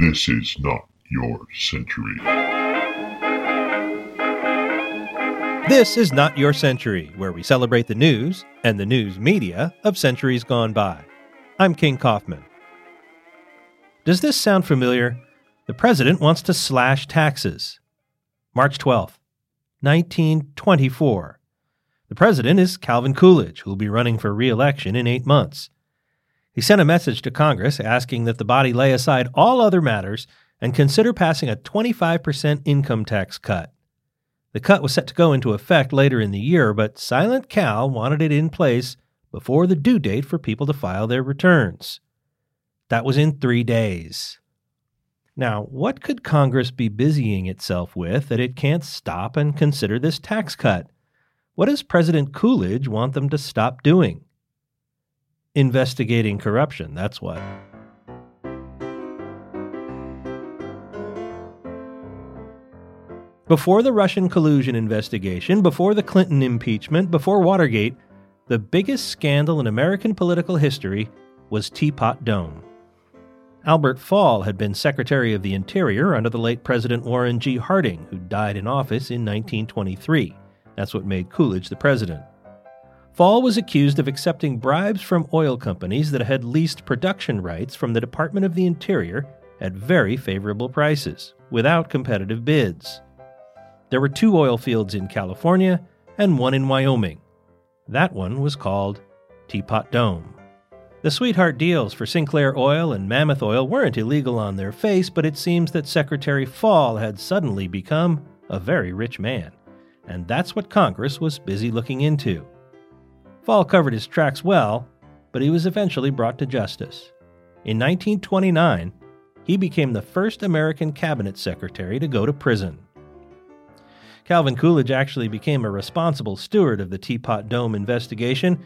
This is not your century. This is Not Your Century, where we celebrate the news and the news media of centuries gone by. I'm King Kaufman. Does this sound familiar? The president wants to slash taxes. March 12th, 1924. The president is Calvin Coolidge, who will be running for re election in eight months. He sent a message to Congress asking that the body lay aside all other matters and consider passing a 25% income tax cut. The cut was set to go into effect later in the year, but Silent Cal wanted it in place before the due date for people to file their returns. That was in three days. Now, what could Congress be busying itself with that it can't stop and consider this tax cut? What does President Coolidge want them to stop doing? Investigating corruption, that's what. Before the Russian collusion investigation, before the Clinton impeachment, before Watergate, the biggest scandal in American political history was Teapot Dome. Albert Fall had been Secretary of the Interior under the late President Warren G. Harding, who died in office in 1923. That's what made Coolidge the president. Fall was accused of accepting bribes from oil companies that had leased production rights from the Department of the Interior at very favorable prices, without competitive bids. There were two oil fields in California and one in Wyoming. That one was called Teapot Dome. The sweetheart deals for Sinclair Oil and Mammoth Oil weren't illegal on their face, but it seems that Secretary Fall had suddenly become a very rich man. And that's what Congress was busy looking into. Fall covered his tracks well, but he was eventually brought to justice. In 1929, he became the first American cabinet secretary to go to prison. Calvin Coolidge actually became a responsible steward of the Teapot Dome investigation,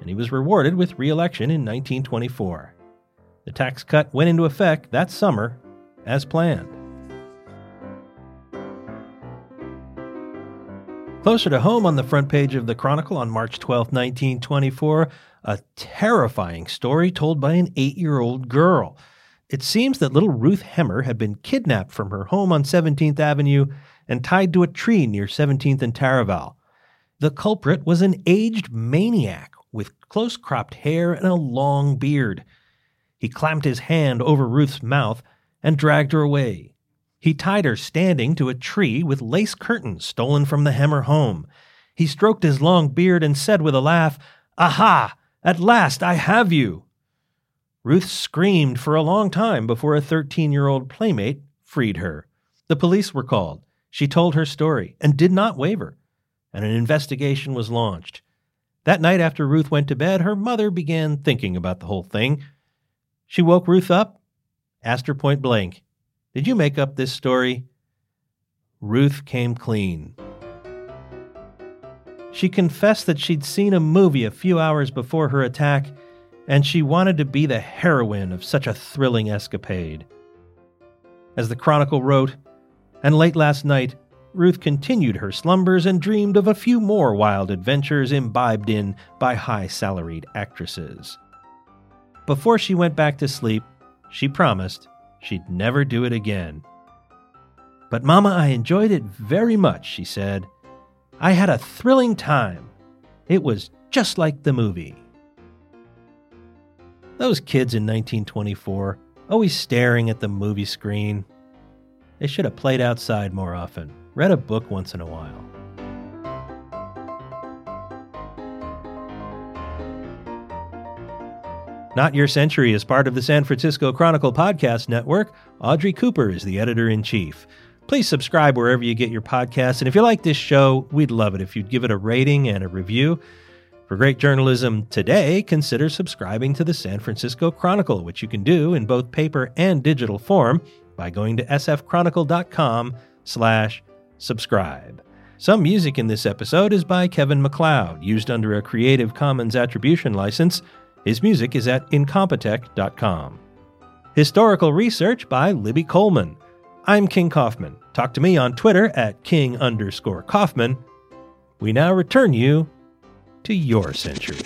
and he was rewarded with re election in 1924. The tax cut went into effect that summer as planned. Closer to home on the front page of the Chronicle on March 12, 1924, a terrifying story told by an eight year old girl. It seems that little Ruth Hemmer had been kidnapped from her home on 17th Avenue and tied to a tree near 17th and Taraval. The culprit was an aged maniac with close cropped hair and a long beard. He clamped his hand over Ruth's mouth and dragged her away. He tied her standing to a tree with lace curtains stolen from the Hemmer home. He stroked his long beard and said with a laugh, Aha! At last I have you! Ruth screamed for a long time before a 13 year old playmate freed her. The police were called. She told her story and did not waver, and an investigation was launched. That night after Ruth went to bed, her mother began thinking about the whole thing. She woke Ruth up, asked her point blank, did you make up this story? Ruth came clean. She confessed that she'd seen a movie a few hours before her attack, and she wanted to be the heroine of such a thrilling escapade. As the Chronicle wrote, and late last night, Ruth continued her slumbers and dreamed of a few more wild adventures imbibed in by high salaried actresses. Before she went back to sleep, she promised She'd never do it again. But, Mama, I enjoyed it very much, she said. I had a thrilling time. It was just like the movie. Those kids in 1924, always staring at the movie screen. They should have played outside more often, read a book once in a while. Not Your Century is part of the San Francisco Chronicle Podcast Network. Audrey Cooper is the editor in chief. Please subscribe wherever you get your podcasts. And if you like this show, we'd love it if you'd give it a rating and a review. For great journalism today, consider subscribing to the San Francisco Chronicle, which you can do in both paper and digital form by going to sfchronicle.com slash subscribe. Some music in this episode is by Kevin MacLeod, used under a Creative Commons Attribution license. His music is at incompetech.com. Historical research by Libby Coleman. I'm King Kaufman. Talk to me on Twitter at king underscore Kaufman. We now return you to your century.